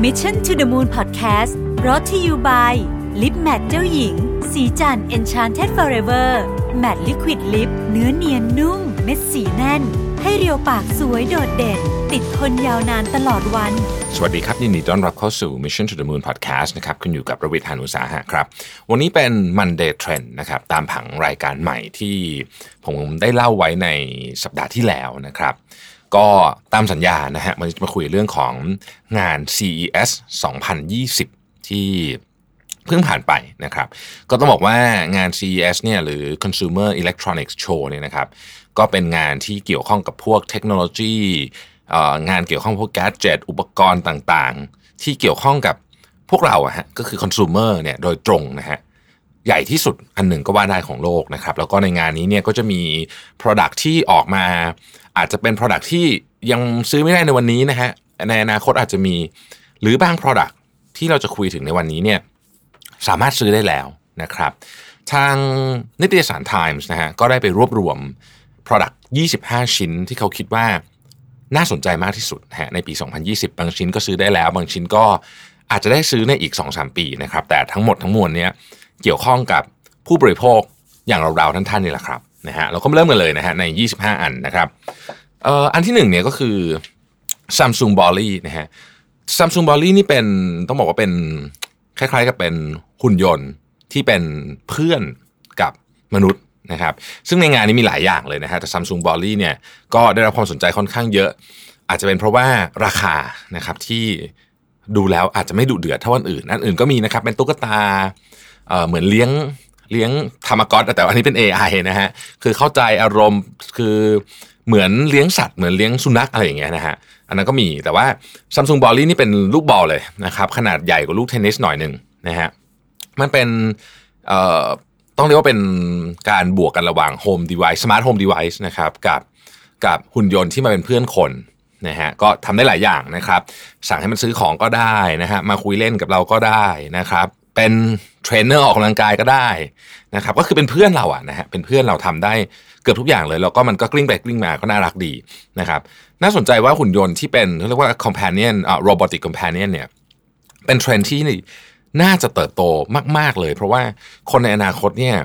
Mission to the Moon Podcast รอ t ธออยู่ by ลิปแมทเจ้าหญิง สีจัน Enchanted Forever Matte Liquid Lip เนื้อเนียนนุ่ม เม็ดสีแน่น ให้เรียวปากสวยโดดเด่น ติดทนยาวนานตลอดวัน สวัสดีครับ ยินดีต้อนรับเข้าสู่ Mission to the Moon Podcast นะครับคุณอยู่กับระวิทยานุสาหะครับ วันนี้เป็น Monday Trend นะครับ ตามผังรายการใหม่ที่ผมได้เล่าไว้ในสัปดาห์ที่แล้วนะครับ ก็ตามสัญญานะฮะมันจะมาคุยเรื่องของงาน CES 2020 ที่เพิ่งผ่านไปนะครับ ก็ต้องบอกว่างาน CES เนี่ยหรือ Consumer Electronics Show เนี่ยนะครับ ก็เป็นงานที่เกี่ยวข้องกับพวกเทคโนโลยีงานเกี่ยวข้องพวกแกจ e t อุปกรณ์ต่างๆ ที่เกี่ยวข้องกับพวกเราอะฮะก็คือ consumer เนี่ยโดยตรงนะฮะใหญ่ที่สุดอันหนึ่งก็ว่าได้ของโลกนะครับ แล้วก็ในงานนี้เนี่ยก็จะมี Product ที่ออกมา อาจจะเป็น Product ที่ยังซื้อไม่ได้ในวันนี้นะฮะในอนาคตอาจจะมี หรือบาง Product ที่เราจะคุยถึงในวันนี้เนี่ยสามารถซื้อได้แล้วนะครับ ทางนิตยสาร Times นะฮะก็ได้ไปรวบรวม Product 25 ชิ้นที่เขาคิดว่าน่าสนใจมากที่สุดฮะในปี 2020 บางชิ้นก็ซื้อได้แล้ว บางชิ้นก็อาจจะได้ซื้อในอีก 2-3 ปีนะครับแต่ทั้งหมดทั้งมวลเนี้ยเกี่ยวข้องกับผู้บริโภคอย่างเราๆท่านๆนี่แหละครับ นะฮะเราก็เริ่มกันเลยนะฮะใน 25 อันนะครับเอ่ออันที่หนึ่งเนี่ยก็คือ Samsung b o l l y นะฮะ Samsung b o l l y นี่เป็นต้องบอกว่าเป็นคล้ายๆกับเป็นหุ่นยนต์ที่เป็นเพื่อนกับมนุษย์นะครับซึ่งในงานนี้มีหลายอย่างเลยนะฮะแต่ Samsung b o l l y เนี่ยก็ได้รับความสนใจค่อนข้างเยอะ อาจจะเป็นเพราะว่าราคานะครับที่ดูแล้วอาจจะไม่ดุเดือดเท่าอันอื่นอันอื่นก็มีนะครับเป็นตุ๊กตาเอ่อเหมือนเลี้ยง เลี้ยงธรรมกอตแต่อันนี้เป็น AI นะฮะคือเข้าใจอารมณ์คือเหมือนเลี้ยงสัตว์เหมือนเลี้ยงสุนัขอะไรอย่างเงี้ยนะฮะอันนั้นก็มีแต่ว่า Samsung b o l l y นี่เป็นลูกบอลเลยนะครับขนาดใหญ่กว่าลูกเทนนิสหน่อยหนึ่งนะฮะมันเป็นต้องเรียกว่าเป็นการบวกกันระหว่าง Home Device Smart Home Device นะครับกับกับหุ่นยนต์ที่มาเป็นเพื่อนคนนะฮะก็ทำได้หลายอย่างนะครับ สั่งให้มันซื้อของก็ได้นะฮะมาคุยเล่นกับเราก็ได้นะครับ เป็นเทรนเนอร์ออกกำลังกายก็ได้นะครับก็คือเป็นเพื่อนเราอะนะฮะเป็นเพื่อนเราทำได้เกือบทุกอย่างเลย แล้วก็มันก็กลิ้งไปกลิ้งมาก็น่ารักดีนะครับน่าสนใจว่าหุ่นยนต์ที่เป็นเรียกว่า companion อ่า robotic companion เนี่ยเป็นเทรนที่น่าจะเติบโตมาก ๆ เลย เพราะว่าคนในอนาคตเนี่ย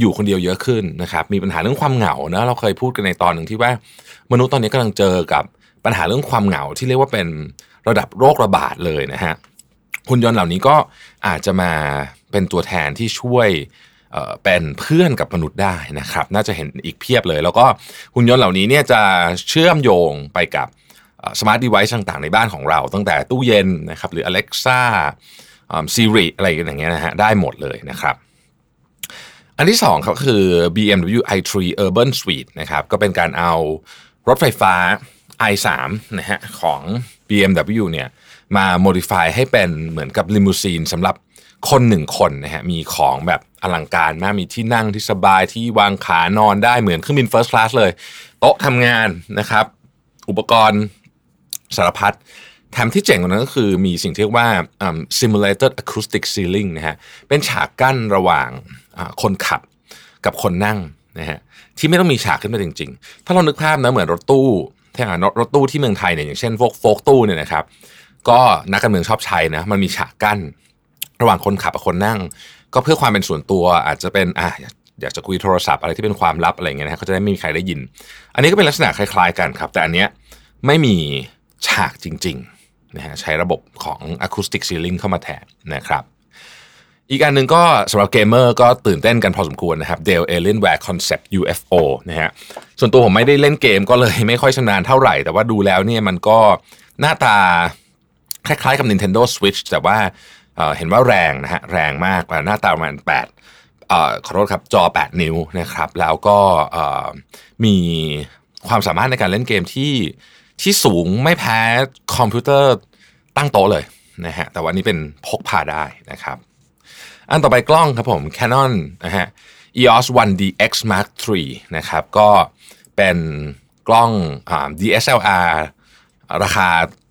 อยู่คนเดียวเยอะขึ้นนะครับมีปัญหาเรื่องความเหงานะเราเคยพูดกันในตอนหนึ่งที่ว่ามนุษย์ตอนนี้กำลังเจอกับปัญหาเรื่องความเหงาที่เรียกว่าเป็นระดับโรคระบาดเลยนะฮะ หุ่นยนต์เหล่านี้ก็อาจจะมาเป็นตัวแทนที่ช่วยเป็นเพื่อนกับมนุษย์ได้นะครับ น่าจะเห็นอีกเพียบเลย แล้วก็หุ่นยนต์เหล่านี้เนี่ยจะเชื่อมโยงไปกับสมาร์ทเดเวิ์ต่างๆ ในบ้านของเรา ตั้งแต่ตู้เย็นนะครับหรือ Alexa ซีรีอะไรอย่างเงี้ยนะฮะได้หมดเลยนะครับ อันที่สองครับคือ BMW i3 Urban Suite นะครับก็เป็นการเอารถไฟฟ้า i3 นะฮะของ BMW เนี่ย มา modify ให้เป็นเหมือนกับลิมูซีนสำหรับคนหนึ่งคนนะฮะมีของแบบอลังการมากมีที่นั่งที่สบายที่วางขานอนได้เหมือนเครื่องบิน First Class เลย โต๊ะทำงานนะครับ อุปกรณ์สารพัดแถมที่เจ๋งกว่านั้นก็คือมีสิ่งที่เรียกว่า simulated acoustic ceiling นะฮะเป็นฉากกั้นระหว่างคนขับกับคนนั่งนะฮะที่ไม่ต้องมีฉากขึ้นมาจริง ๆ ถ้าเรานึกภาพนะเหมือนรถตู้ถ้ารถตู้ที่เมืองไทยเนี่ยอย่างเช่นพวกโฟกตู้เนี่ยนะครับ ก็นักการเมืองชอบใช้นะมันมีฉากกั้น ระหว่างคนขับกับคนนั่ง ก็เพื่อความเป็นส่วนตัวอาจจะเป็นอะอยากจะคุยโทรศัพท์อะไรที่เป็นความลับอะไรเงี้ยนะเขาจะได้ไม่มีใครได้ยิน อันนี้ก็เป็นลักษณะคล้าย ๆ กันครับ แต่อันเนี้ยไม่มีฉากจริงๆนะฮะใช้ระบบของ acoustic ceiling เข้ามาแทนนะครับ อีกอันหนึ่งก็สำหรับเกมเมอร์ก็ตื่นเต้นกันพอสมควรนะครับ Dell Alienware Concept UFO นะฮะส่วนตัวผมไม่ได้เล่นเกมก็เลยไม่ค่อยชำนาญเท่าไหร่ แต่ว่าดูแล้วเนี่ยมันก็หน้าตา คล้ายๆกับ Nintendo Switch แต่ว่าเห็นว่าแรงนะฮะแรงมากหน้าตาประมาณ8ขอโทษครับจอ 8 นิ้วนะครับ แล้วก็มีความสามารถในการเล่นเกมที่ที่สูงไม่แพ้คอมพิวเตอร์ตั้งโต๊ะเลยนะฮะแต่วันนี้เป็นพกพาได้นะครับ อันต่อไปกล้องครับผม Canon นะฮะ EOS 1D X Mark III นะครับก็เป็นกล้องอ DSLR ราคา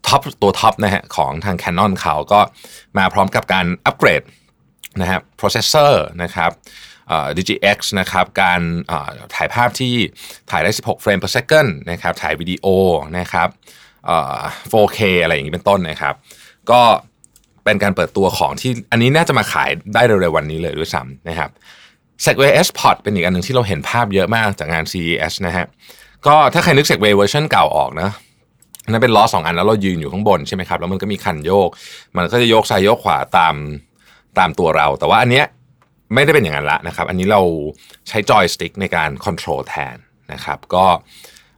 ท็อปตัวท็อปนะฮะของทาง Canon เขาก็มาพร้อมกับการอัปเกรดนะฮะ processor นะครับ DGX นะครับการถ่ายภาพที่ถ่ายได้ 16 เฟรม per second นะครับถ่ายวิดีโอนะครับ 4K อะไรอย่างนี้เป็นต้นนะครับ ก็เป็นการเปิดตัวของที่อันนี้น่าจะมาขายได้เร็วๆวันนี้เลยด้วยซ้ำนะครับ Segway S Pod เป็นอีกอันหนึ่งที่เราเห็นภาพเยอะมากจากงาน CES นะฮะก็ถ้าใครนึก Segway เวอร์ชันเก่าออกนะ นั่นเป็นล้อสองอันแล้วเรายืนอยู่ข้างบนใช่ไหมครับแล้วมันก็มีคันโยก มันก็จะโยกซ้ายโยกขวาตามตามตัวเรา แต่ว่าอันเนี้ยไม่ได้เป็นอย่างนั้นละนะครับ อันนี้เราใช้จอยสติ๊กในการ control แทนนะครับ ก็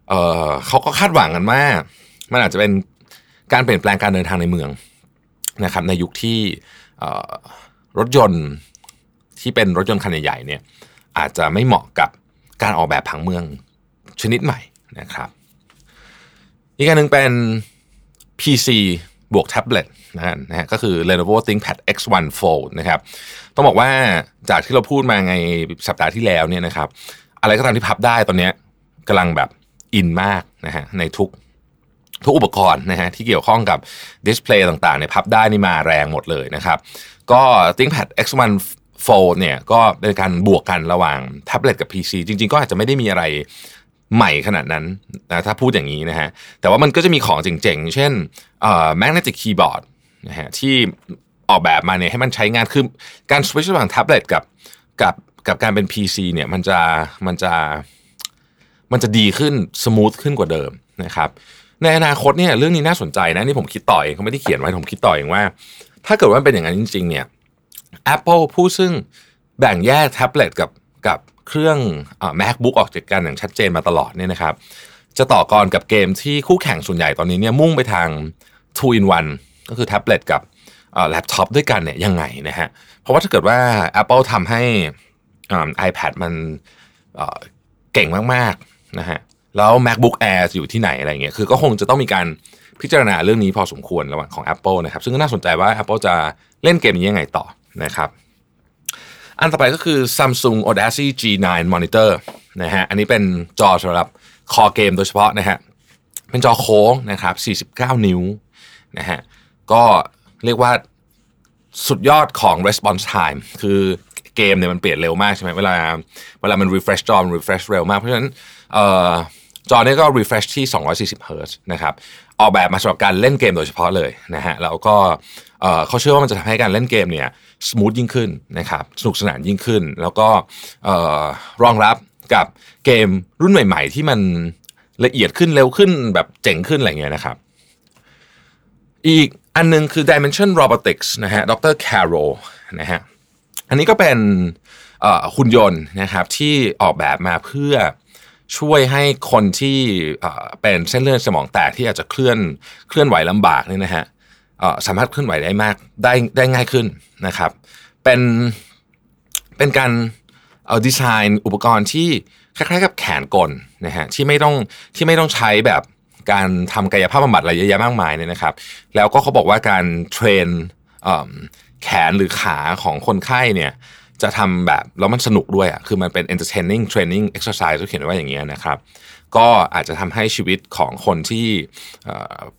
เออเขาก็คาดหวังกันว่ามันอาจจะเป็นการเปลี่ยนแปลงการเดินทางในเมืองนะครับ ในยุคที่รถยนต์ที่เป็นรถยนต์คันใหญ่ๆเนี่ยอาจจะไม่เหมาะกับการออกแบบผังเมืองชนิดใหม่นะครับ อีกอันหนึ่งเป็น PC บวกแท็บเล็ตนะฮะนะฮะก็คือ Lenovo ThinkPad X1 Fold นะครับต้องบอกว่าจากที่เราพูดมาไงสัปดาห์ที่แล้วเนี่ยนะครับอะไรก็ตามที่พับได้ตอนนี้กำลังแบบอินมากนะฮะในทุกทุกอุปกรณ์นะฮะที่เกี่ยวข้องกับดิสเพลย์ต่างๆเนี่ยพับได้นี่มาแรงหมดเลยนะครับก็ ThinkPad X1 Fold เนี่ยก็เป็นการบวกกันระหว่างแท็บเล็ตกับ PC จริงๆ ก็อาจจะไม่ได้มีอะไร ใหม่ขนาดนั้นนะถ้าพูดอย่างนี้นะฮะแต่ว่ามันก็จะมีของเจ๋งๆ เช่นเอ่อ magnetic keyboard นะฮะที่ออกแบบมาเนี่ยให้มันใช้งานคือการสวิตช์ระหว่างแท็บเล็ตกับกับกับการเป็น PC เนี่ยมันจะมันจะมันจะดีขึ้นสมูทขึ้นกว่าเดิมนะครับในอนาคตเนี่ยเรื่องนี้น่าสนใจนะนี่ผมคิดต่อเองเขาไม่ได้เขียนไว้ผมคิดต่อเองว่า ถ้าเกิดว่าเป็นอย่างนั้นจริง ๆ เนี่ย Apple ผู้ซึ่งแบ่งแยกแท็บเล็ตกับกับ เครื่อง MacBook ออกจากกันอย่างชัดเจนมาตลอดเนี่ยนะครับ จะต่อกรกับเกมที่คู่แข่งส่วนใหญ่ตอนนี้เนี่ยมุ่งไปทาง two in one ก็คือแท็บเล็ตกับแล็ปท็อปด้วยกันเนี่ยยังไงนะฮะ เพราะว่าถ้าเกิดว่า Apple ทำให้ iPad มันเก่งมากๆนะฮะแล้ว MacBook Air อยู่ที่ไหนอะไรเงี้ยคือก็คงจะต้องมีการพิจารณาเรื่องนี้พอสมควรระหว่างของ Apple นะครับ ซึ่งก็น่าสนใจว่า Apple จะเล่นเกมนี้ยังไงต่อนะครับ อันต่อไปก็คือ Samsung Audacity G9 Monitor นะฮะ อันนี้เป็นจอสำหรับคอเกมโดยเฉพาะนะฮะ เป็นจอโค้งนะครับ 49 นิ้วนะฮะ ก็เรียกว่าสุดยอดของ response time คือเกมเนี่ยมันเปลี่ยนเร็วมากใช่ไหมเวลาเวลามัน refresh จอมัน refresh เร็วมาก เพราะฉะนั้น จอนี้ก็ refresh ที่ 240 Hz นะครับ ออกแบบมาสำหรับการเล่นเกมโดยเฉพาะเลยนะฮะ แล้วก็เขาเชื่อว่ามันจะทำให้การเล่นเกมเนี่ยสมูทยิ่งขึ้นนะครับ สนุกสนานยิ่งขึ้น แล้วก็รองรับกับเกมรุ่นใหม่ ๆ ที่มันละเอียดขึ้นเร็วขึ้นแบบเจ๋งขึ้นอะไรเงี้ยนะครับ อีกอันนึงคือ Dimension Robotics นะฮะ ดร Carroll นะฮะ อันนี้ก็เป็นหุ่นยนต์นะครับที่ออกแบบมาเพื่อ ช่วยให้คนที่เป็นเส้นเลือดสมองแตกที่อาจจะเคลื่อนเคลื่อนไหวลำบากเนี่ยนะฮะสามารถเคลื่อนไหวได้มากได้ได้ง่ายขึ้นนะครับ เป็นเป็นการเอาดีไซน์อุปกรณ์ที่คล้ายๆกับแขนกลนะฮะที่ไม่ต้องที่ไม่ต้องใช้แบบการทำกายภาพบำบัดอะไรเยอะแยะมากมายเนี่ยนะครับ แล้วก็เขาบอกว่าการเทรนแขนหรือขาของคนไข้เนี่ย จะทำแบบแล้วมันสนุกด้วยอะคือมันเป็น entertaining training exercise เขาเขียนไว้อย่างเงี้ยนะครับ ก็อาจจะทำให้ชีวิตของคนที่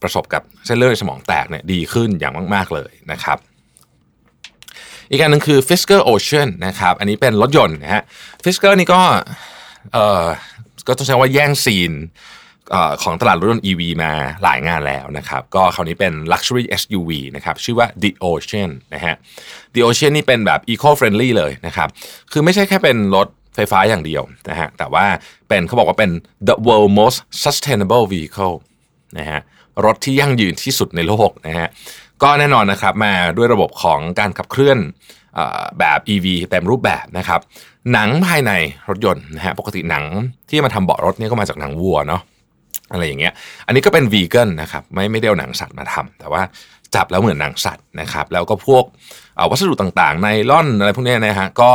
ประสบกับเส้นเลือดสมองแตกเนี่ยดีขึ้นอย่างมาก ๆ เลยนะครับ อีกอันหนึ่งคือ Fisker Ocean นะครับ อันนี้เป็นรถยนต์นะฮะ Fisker นี่ก็เออก็ต้องใช้ว่าแย่งซีน ของตลาดรถยนต์ EV มาหลายงานแล้วนะครับ ก็คราวนี้เป็น Luxury SUV นะครับ ชื่อว่า The Ocean นะฮะ The Ocean นี่เป็นแบบ Eco Friendly เลยนะครับ คือไม่ใช่แค่เป็นรถไฟฟ้าอย่างเดียวนะฮะ แต่ว่าเป็นเขาบอกว่าเป็น the world most sustainable vehicle นะฮะ รถที่ยั่งยืนที่สุดในโลกนะฮะ ก็แน่นอนนะครับมาด้วยระบบของการขับเคลื่อนแบบ EV เต็มรูปแบบนะครับ หนังภายในรถยนต์นะฮะ ปกติหนังที่มาทำเบาะรถนี่ก็มาจากหนังวัวเนาะ อะไรอย่างเงี้ย อันนี้ก็เป็นวีแกนนะครับไม่ไม่ได้เอาหนังสัตว์มาทำแต่ว่าจับแล้วเหมือนหนังสัตว์นะครับ แล้วก็พวกวัสดุต่างๆไนลอนอะไรพวกนี้นะฮะก็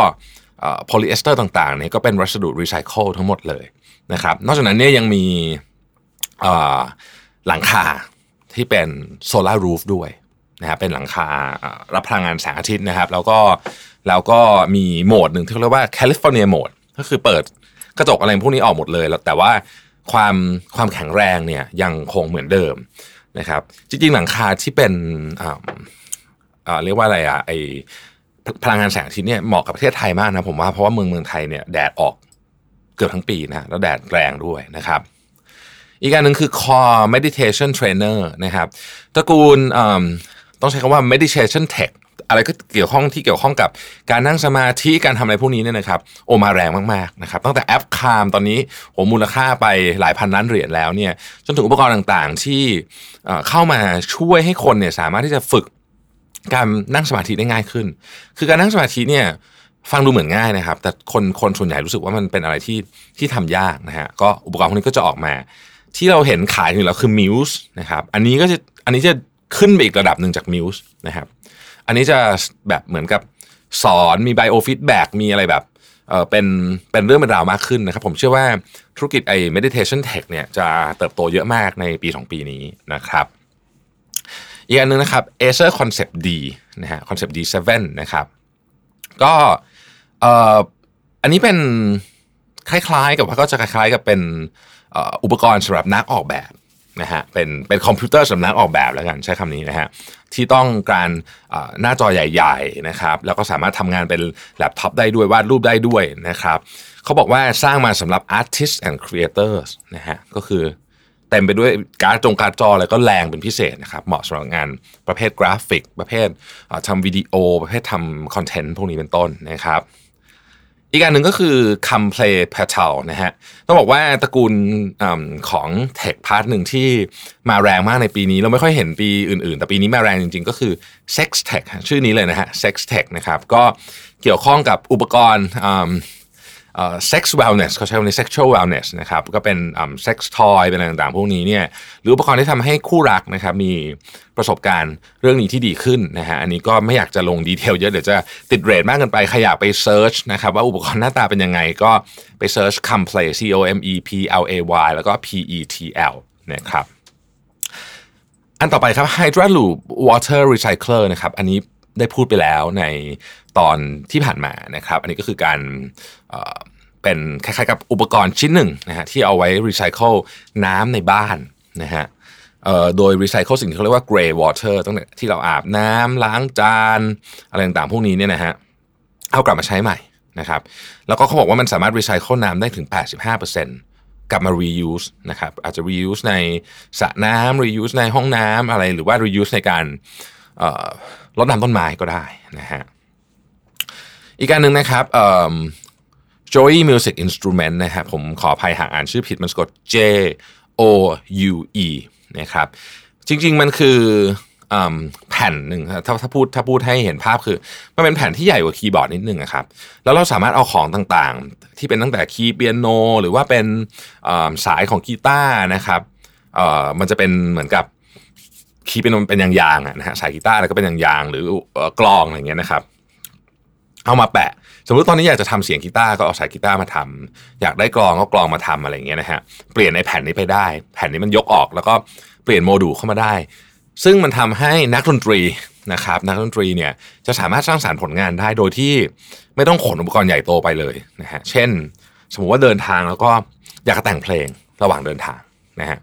โพลีเอสเตอร์ต่างๆเนี่ยก็เป็นวัสดุรีไซเคิลทั้งหมดเลยนะครับ นอกจากนั้นเนี่ยยังมีหลังคาที่เป็น solar roof ด้วยนะครับเป็นหลังคารับพลังงานแสงอาทิตย์นะครับ แล้วก็แล้วก็มีโหมดหนึ่งที่เขาเรียกว่า California modeก็คือเปิดกระจกอะไรพวกนี้ออกหมดเลยแล้วแต่ว่า ความความแข็งแรงเนี่ยยังคงเหมือนเดิมนะครับ จริงๆหลังคาที่เป็นเรียกว่าอะไรอะไอพลังงานแสงอาทิตย์เนี่ยเหมาะกับประเทศไทยมากนะผมว่าเพราะว่าเมืองเมืองไทยเนี่ยแดดออกเกือบทั้งปีนะแล้วแดดแรงด้วยนะครับ อีกอันหนึ่งคือ Core Meditation Trainer นะครับตระกูลต้องใช้คำว่า meditation tech อะไรก็เกี่ยวข้องที่เกี่ยวข้องกับการนั่งสมาธิการทำอะไรพวกนี้เนี่ยนะครับ โอมาแรงมากๆนะครับตั้งแต่แอปคามตอนนี้โหมูลค่าไปหลายพันล้านเหรียญแล้วเนี่ยจนถึงอุปกรณ์ต่างๆ ที่เข้ามาช่วยให้คนเนี่ยสามารถที่จะฝึกการนั่งสมาธิได้ง่ายขึ้น คือการนั่งสมาธิเนี่ยฟังดูเหมือนง่ายนะครับ แต่คนคนส่วนใหญ่รู้สึกว่ามันเป็นอะไรที่ที่ทำยากนะฮะก็อุปกรณ์พวกนี้ก็จะออกมา ที่เราเห็นขายอยู่แล้วคือมิวส์นะครับอันนี้ก็จะอันนี้จะขึ้นไปอีกระดับหนึ่งจาก Muse นะครับ อันนี้จะแบบเหมือนกับสอนมี biofeedback มีอะไรแบบเออเป็นเป็นเรื่องเป็นราวมากขึ้นนะครับ ผมเชื่อว่าธุรกิจไอ้ meditation tech เนี่ยจะเติบโตเยอะมากในปี 2 ปีนี้นะครับอีกอันนึงนะครับ Acer Concept D นะฮะ Concept D7 นะครับ ก็เอ่ออันนี้เป็นคล้ายๆกับก็จะคล้ายๆกับเป็นอุปกรณ์สำหรับนักออกแบบ นะฮะเป็นเป็นคอมพิวเตอร์สำหรับนักออกแบบแล้วกันใช้คำนี้นะฮะที่ต้องการหน้าจอใหญ่ๆนะครับแล้วก็สามารถทำงานเป็นแล็ปท็อปได้ด้วยวาดรูปได้ด้วยนะครับเขาบอกว่าสร้างมาสำหรับ artists and creators นะฮะก็คือเต็มไปด้วยการ์ดจงการ์ดจออะไรก็แรงเป็นพิเศษนะครับเหมาะสำหรับงานประเภทกราฟิก ประเภททำวิดีโอ ประเภททำ content พวกนี้เป็นต้นนะครับ อีกอันหนึ่งก็คือ Come Play Petl นะฮะต้องบอกว่าตระกูลอของ tech part หนึ่งที่มาแรงมากในปีนี้ เราไม่ค่อยเห็นปีอื่นๆ แต่ปีนี้มาแรงจริงๆ ก็คือ Sex Tech ชื่อนี้เลยนะฮะ Sex Tech นะครับก็เกี่ยวข้องกับอุปกรณ์ sex wellness เขาใช้คำนี้ sexual wellness นะครับก็เป็น sex toy เป็นอะไรต่างๆ พวกนี้เนี่ยหรืออุปกรณ์ที่ทำให้คู่รักนะครับมีประสบการณ์เรื่องนี้ที่ดีขึ้นนะฮะอันนี้ก็ไม่อยากจะลง detail เยอะเดี๋ยวจะติดเรทมากเกินไปใครอยากไป search นะครับว่าอุปกรณ์หน้าตาเป็นยังไงก็ไปเซิร์ช Complay C O M E P L A Y แล้วก็ P E T L นะครับอันต่อไปครับ Hydra Loop Water Recycler นะครับอันนี้ได้พูดไปแล้วในตอนที่ผ่านมานะครับ อันนี้ก็คือการ เป็นคล้ายๆกับอุปกรณ์ชิ้นหนึ่งนะฮะที่เอาไว้รีไซเคิลน้ำในบ้านนะฮะโดยรีไซเคิลสิ่งที่เขาเรียกว่า gray water ตั้งแต่ที่เราอาบน้ำล้างจานอะไรต่างๆ พวกนี้เนี่ยนะฮะเอากลับมาใช้ใหม่นะครับแล้วก็เขาบอกว่ามันสามารถรีไซเคิลน้ำได้ถึง 85%กลับมา reuse นะครับอาจจะ reuse ในสระน้ำ reuse ในห้องน้ำอะไร หรือว่า reuse ในการลดน้ำต้นไม้ก็ได้นะฮะอีกการหนึ่งนะครับ Joey Music Instrument นะครับผมขออภัยหากอ่านชื่อผิดมันสะกด J O U E นะครับจริง ๆ มันคือแผ่นหนึ่งถ้าถ้าพูดถ้าพูดให้เห็นภาพคือ มันเป็นแผ่นที่ใหญ่กว่าคีย์บอร์ดนิดนึงครับแล้วเราสามารถเอาของต่างๆ ที่เป็นตั้งแต่คีย์เปียโน หรือว่าเป็นสายของกีตาร์นะครับมันจะเป็นเหมือนกับคีย์เป็นเป็นยางๆนะฮะสายกีตาร์แล้วก็เป็นยางๆหรือกลองอะไรเงี้ยนะครับ เอามาแปะ สมมติตอนนี้อยากจะทำเสียงกีตาร์ก็เอาสายกีตาร์มาทำอยากได้กลองก็กลองมาทำอะไรเงี้ยนะฮะเปลี่ยนในแผ่นนี้ไปได้ แผ่นนี้มันยกออกแล้วก็เปลี่ยนโมดูลเข้ามาได้ ซึ่งมันทำให้นักดนตรีนะครับนักดนตรีเนี่ยจะสามารถสร้างสารรค์ผลงานได้โดยที่ไม่ต้องขนอุปกรณ์ใหญ่โตไปเลยนะฮะเช่น สมมติว่าเดินทางแล้วก็อยากแต่งเพลงระหว่างเดินทางนะฮะ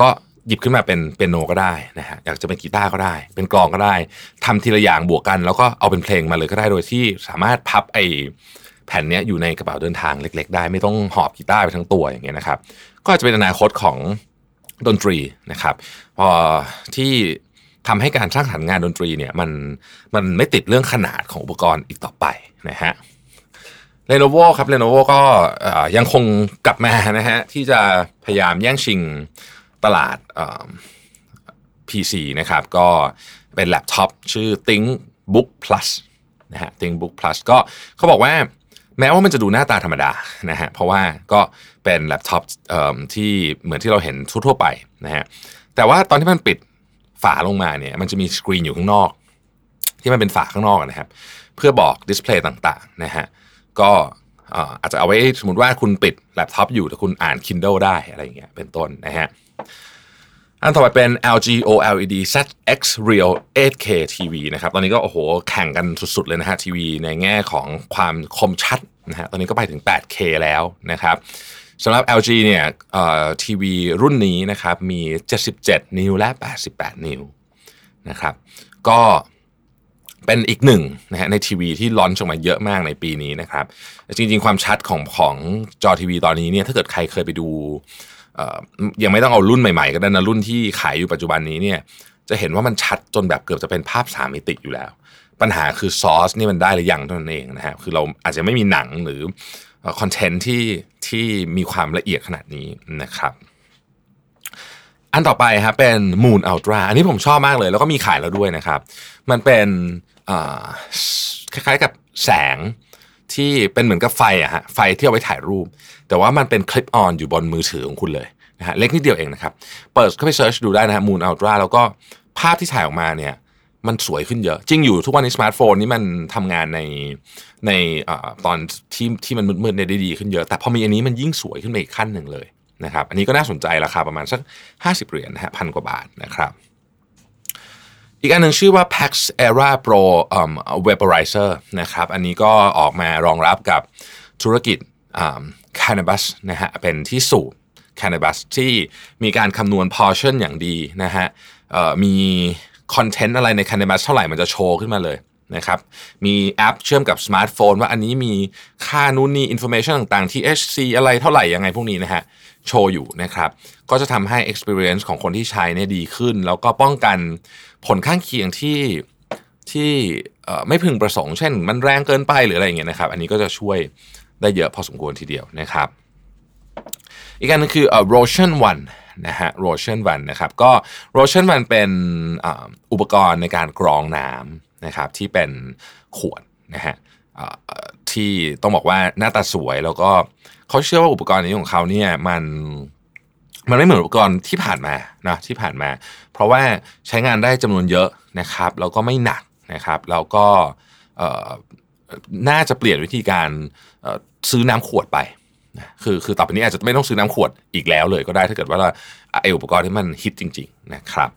ก็ หยิบขึ้นมาเป็นเป็นโนก็ได้นะฮะอยากจะเป็นกีตาร์ก็ได้ เป็นกลองก็ได้ทำทีละอย่างบวกกัน แล้วก็เอาเป็นเพลงมาเลยก็ได้โดยที่สามารถพับไอ้แผ่นนี้อยู่ในกระเป๋าเดินทางเล็ก ๆ ได้ไม่ต้องหอบกีตาร์ไปทั้งตัวอย่างเงี้ยนะครับ ก็จะเป็นอนาคตของดนตรีนะครับ พอที่ทำให้การสร้างสรรค์งานดนตรีเนี่ยมันมันไม่ติดเรื่องขนาดของอุปกรณ์อีกต่อไปนะฮะ Lenovo ครับ Lenovo ก็ยังคงกลับมานะฮะที่จะพยายามแย่งชิง ตลาด PC นะครับก็เป็นแล็ปท็อปชื่อ ThinkBook Plus นะฮะ ThinkBook Plus ก็เขาบอกว่าแม้ว่ามันจะดูหน้าตาธรรมดานะฮะเพราะว่าก็เป็นแล็ปท็อปที่เหมือนที่เราเห็นทั่วไปนะฮะแต่ว่าตอนที่มันปิดฝาลงมาเนี่ยมันจะมีสกรีนอยู่ข้างนอก ที่มันเป็นฝาข้างนอกนะครับ เพื่อบอก display ต่างๆนะฮะก็อาจจะเอาไว้สมมติว่าคุณปิดแล็ปท็อปอยู่แต่คุณอ่าน Kindle ได้อะไรอย่างเงี้ยเป็นต้นนะฮะ อันต่อไปเป็น LG OLED ZX Real 8K TV นะครับ ตอนนี้ก็โอ้โหแข่งกันสุดๆเลยนะฮะทีวีในแง่ของความคมชัดนะฮะ ตอนนี้ก็ไปถึง 8K แล้วนะครับสำหรับ LG เนี่ยทีวีรุ่นนี้นะครับมี 77 นิ้วและ 88 นิ้วนะครับ ก็เป็นอีกหนึ่งนะฮะในทีวีที่ลอนชออกมาเยอะมากในปีนี้นะครับ จริงๆ ความชัดของของจอทีวีตอนนี้เนี่ยถ้าเกิดใครเคยไปดู ยังไม่ต้องเอารุ่นใหม่ๆ ก็ได้นะรุ่นที่ขายอยู่ปัจจุบันนี้เนี่ยจะเห็นว่ามันชัดจนแบบเกือบจะเป็นภาพสามมิติอยู่แล้ว ปัญหาคือซอสนี่มันได้หรือยังเท่านั้นเองนะฮะคือเราอาจจะไม่มีหนังหรือคอนเทนต์ที่ที่มีความละเอียดขนาดนี้นะครับอันต่อไปครับเป็น Moon Ultra อันนี้ผมชอบมากเลย แล้วก็มีขายแล้วด้วยนะครับ มันเป็นคล้ายๆกับแสง ที่เป็นเหมือนกับไฟอะฮะไฟที่เอาไว้ถ่ายรูป แต่ว่ามันเป็น clip-on อยู่บนมือถือของคุณเลยนะฮะเล็กนิดเดียวเองนะครับ เปิดเข้าไป search ดูได้นะฮะ Moon Ultra แล้วก็ภาพที่ถ่ายออกมาเนี่ยมันสวยขึ้นเยอะ จริงอยู่ทุกวันนี้สมาร์ทโฟนนี่มันทำงานในในอตอนที่ที่มันมืดๆเนี่ยได้ดีขึ้นเยอะ แต่พอมีอันนี้มันยิ่งสวยขึ้นไปอีกขั้นหนึ่งเลยนะครับอันนี้ก็น่าสนใจราคาประมาณสัก 50 เหรียญนะฮะพันกว่าบาทนะครับ อีกอันหนึ่งชื่อว่า Pax Era Pro um, Vaporizer นะครับ อันนี้ก็ออกมารองรับกับธุรกิจ cannabis นะฮะ เป็นที่สูบ cannabis ที่มีการคำนวณ portion อย่างดีนะฮะมี content อะไรใน cannabis เท่าไหร่มันจะโชว์ขึ้นมาเลยนะครับ มีแอปเชื่อมกับสมาร์ทโฟนว่าอันนี้มีค่านู่นนี่ information ต่างๆ THC อะไรเท่าไหร่ยังไงพวกนี้นะฮะ โชว์อยู่นะครับ ก็จะทำให้ experience ของคนที่ใช้เนี่ยดีขึ้น แล้วก็ป้องกันผลข้างเคียงที่ที่ไม่พึงประสงค์ เช่น มันแรงเกินไปหรืออะไรอย่างเงี้ยนะครับ อันนี้ก็จะช่วยได้เยอะพอสมควรทีเดียวนะครับ อีกอันนึงคือ Roshan One นะฮะ Roshan One นะครับ ก็ Roshan One เป็นอุปกรณ์ในการกรองน้ำนะครับที่เป็นขวดนะฮะที่ต้องบอกว่าหน้าตาสวยแล้วก็ เขาเชื่อว่าอุปกรณ์นี้ของเขาเนี่ยมันมันไม่เหมือนอุปกรณ์ที่ผ่านมานะที่ผ่านมา เพราะว่าใช้งานได้จำนวนเยอะนะครับแล้วก็ไม่หนักนะครับแล้วก็น่าจะเปลี่ยนวิธีการซื้อน้ำขวดไปคือคือต่อไปนี้อาจจะไม่ต้องซื้อน้ำขวดอีกแล้วเลยก็ได้ถ้าเกิดว่าไออุปกรณ์ที่มันฮิตจริง ๆ นะครับ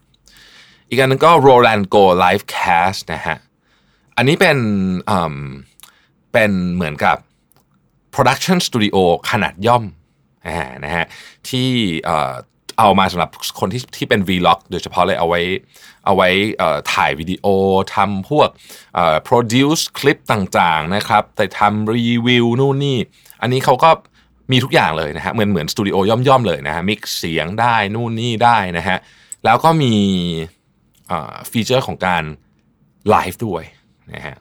อีกอันนึงก็ Roland Go Live Cast นะฮะอันนี้เป็นเป็นเหมือนกับ Production Studio ขนาดย่อมนะฮะที่เอามาสำหรับคนที่ที่เป็น Vlog โดยเฉพาะเลยเอาไว้เอาไว้ถ่ายวิดีโอทำพวก produce คลิปต่างๆนะครับแต่ทำรีวิวนู่นนี่ อันนี้เขาก็มีทุกอย่างเลยนะฮะเหมือนเหมือนสตูดิโอย่อมๆเลยนะฮะมิกเสียงได้นู่นนี่ได้นะฮะแล้วก็มีฟีเจอร์ของการไลฟ์ด้วยนะฮะ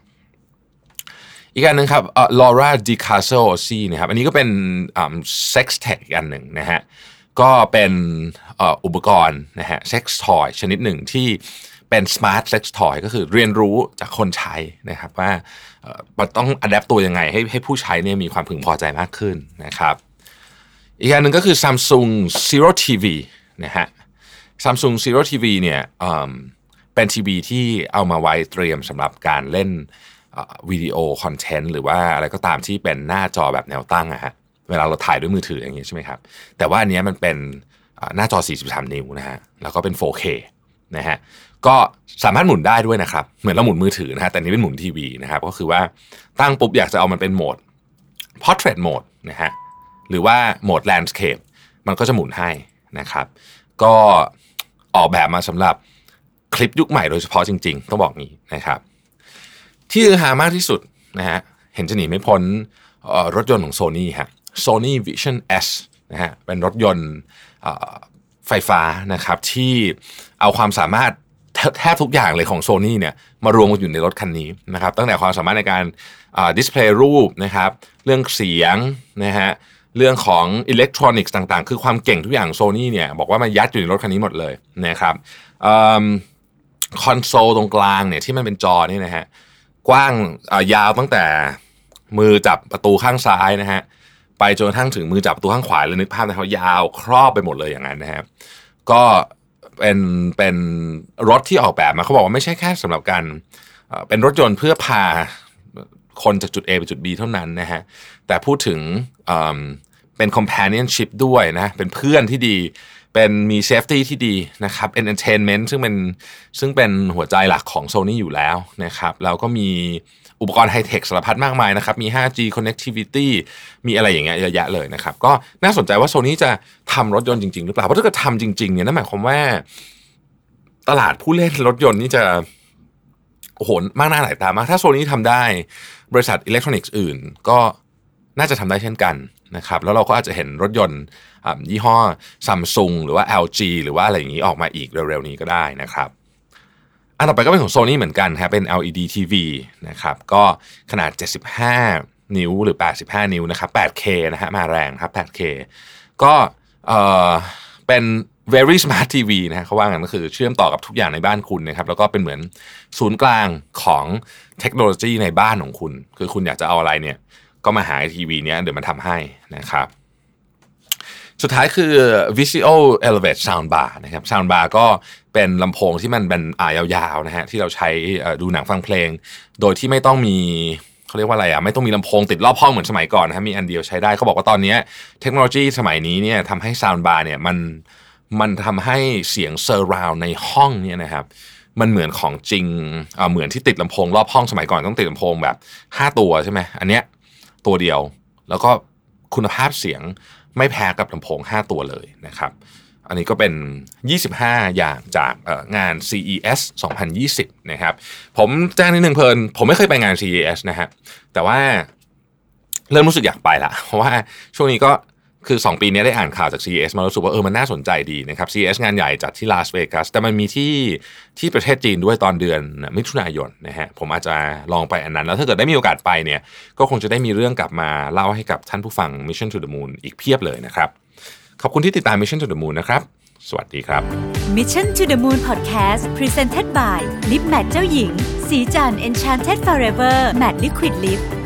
อีกอันหนึ่งครับ Lora DiCarlo Osé นะครับอันนี้ก็เป็น sex tech อีกอันหนึ่งนะฮะก็เป็นอุปกรณ์นะฮะ sex toy ชนิดหนึ่งที่เป็น smart sex toy ก็คือเรียนรู้จากคนใช้นะครับว่าต้อง adapt ตัวยังไงให้ให้ผู้ใช้เนี่ยมีความพึงพอใจมากขึ้นนะครับอีกอันหนึ่งก็คือ Samsung Sero TV นะฮะ Samsung Sero TV เนี่ยเป็นทีวีที่เอามาไว้เตรียมสำหรับการเล่น วิดีโอคอนเทนต์หรือว่าอะไรก็ตามที่เป็นหน้าจอแบบแนวตั้งอะฮะเวลาเราถ่ายด้วยมือถืออย่างนี้ใช่ไหมครับ แต่ว่าอันนี้มันเป็นหน้าจอ 43 นิ้วนะฮะแล้วก็เป็น 4K นะฮะก็สามารถหมุนได้ด้วยนะครับ เหมือนเราหมุนมือถือนะฮะแต่นี้เป็นหมุนทีวีนะครับ ก็คือว่าตั้งปุ๊บอยากจะเอามันเป็นโหมด portrait mode นะฮะหรือว่าโหมด landscape มันก็จะหมุนให้นะครับ ก็ออกแบบมาสำหรับคลิปยุคใหม่โดยเฉพาะจริง ๆ ต้องบอกงี้นะครับ ที่ฮือฮามากที่สุดนะฮะเห็นจะหนีไม่พ้นรถยนต์ของ Sony ฮะ Sony Vision S นะฮะเป็นรถยนต์ไฟฟ้านะครับที่เอาความสามารถแทบทุกอย่างเลยของ Sony เนี่ยมารวมกันอยู่ในรถคันนี้นะครับตั้งแต่ความสามารถในการดิสเพลย์รูปนะครับเรื่องเสียงนะฮะเรื่องของอิเล็กทรอนิกส์ต่างๆ คือความเก่งทุกอย่างโซนี่เนี่ยบอกว่ามันยัดอยู่ในรถคันนี้หมดเลยนะครับคอนโซลตรงกลางเนี่ยที่มันเป็นจอนี่นะฮะ กว้างยาวตั้งแต่มือจับประตูข้างซ้ายนะฮะไปจนกระทั่งถึงมือจับประตูข้างขวาเลยนึกภาพนะเขายาวครอบไปหมดเลยอย่างนั้นนะฮะก็เป็นเป็นรถที่ออกแบบมาเขาบอกว่าไม่ใช่แค่สำหรับการเป็นรถยนต์เพื่อพาคนจากจุด A ไปจุด B เท่านั้นนะฮะแต่พูดถึงเป็น companionship ด้วยนะเป็นเพื่อนที่ดี เป็นมี safety ที่ดีนะครับ entertainment ซึ่งเป็นซึ่งเป็นหัวใจหลักของ Sony อยู่แล้วนะครับแล้วก็มีอุปกรณ์ไฮเทคสารพัดมากมายนะครับ มี 5G connectivity มีอะไรอย่างเงี้ยเยอะแยะเลยนะครับ ก็น่าสนใจว่าโซนี่จะทำรถยนต์จริง ๆ หรือเปล่า เพราะถ้าเกิดทำจริง ๆ เนี่ยนั่นหมายความว่า ตลาดผู้เล่นรถยนต์นี่จะโอ้โหมากหน้าหลายตามาก ถ้าโซนี่ทำได้ บริษัทอิเล็กทรอนิกส์อื่น ก็ น่าจะทำได้เช่นกันนะครับแล้วเราก็อาจจะเห็นรถยนต์ยี่ห้อซัมซุงหรือว่า LG หรือว่าอะไรอย่างนี้ออกมาอีกเร็วๆนี้ก็ได้นะครับอันต่อไปก็เป็นของ Sony เหมือนกันครับเป็น LED TV นะครับก็ขนาด 75 นิ้วหรือ 85 นิ้วนะครับ 8K นะฮะมาแรงครับ 8K ก็เออเป็น very smart TV นะฮะเขาว่างันก็คือเชื่อมต่อกับทุกอย่างในบ้านคุณนะครับแล้วก็เป็นเหมือนศูนย์กลางของเทคโนโลยีในบ้านของคุณ คือคุณอยากจะเอาอะไรเนี่ย ก็มาหาทีวีเนี้ยเดี๋ยวมันทำให้นะครับ สุดท้ายคือ Visual Elevate Soundbar นะครับ Soundbar ก็เป็นลำโพงที่มันเป็นอ่ายาวๆนะฮะที่เราใช้ดูหนังฟังเพลง โดยที่ไม่ต้องมีเขาเรียกว่าอะไรอะไม่ต้องมีลำโพงติดรอบห้องเหมือนสมัยก่อนนะมีอันเดียวใช้ได้เขาบอกว่าตอนนี้เทคโนโลยีสมัยนี้เนี่ยทำให้ Soundbar เนี่ยมันมันทำให้เสียงเซอร์ราวในห้องเนี่ยนะครับมันเหมือนของจริงเหมือนที่ติดลำโพงรอบห้องสมัยก่อนต้องติดลำโพงแบบ 5 ตัวใช่ไหมอันเนี้ย ตัวเดียว แล้วก็คุณภาพเสียงไม่แพ้กับลำโพง 5 ตัวเลยนะครับ อันนี้ก็เป็น 25 อย่างจากงาน CES 2020 นะครับ ผมแจ้งนิดนึงเพลิน ผมไม่เคยไปงาน CES นะฮะ แต่ว่าเริ่มรู้สึกอยากไปละ เพราะว่าช่วงนี้ก็ คือ 2 ปีนี้ได้อ่านข่าวจาก CES มารู้สึกว่าเออมันน่าสนใจดีนะครับ CES งานใหญ่จัดที่ลาสเวกัสแต่มันมีที่ที่ประเทศจีนด้วยตอนเดือนมิถุนายนนะฮะผมอาจจะลองไปอันนั้น แล้วถ้าเกิดได้มีโอกาสไปเนี่ยก็คงจะได้มีเรื่องกลับมาเล่าให้กับท่านผู้ฟัง Mission to the Moon อีกเพียบเลยนะครับ ขอบคุณที่ติดตาม Mission to the Moon นะครับ สวัสดีครับ Mission to the Moon Podcast Presented by Lip Matte เจ้าหญิง สีจัน Enchanted Forever Matte Liquid Lip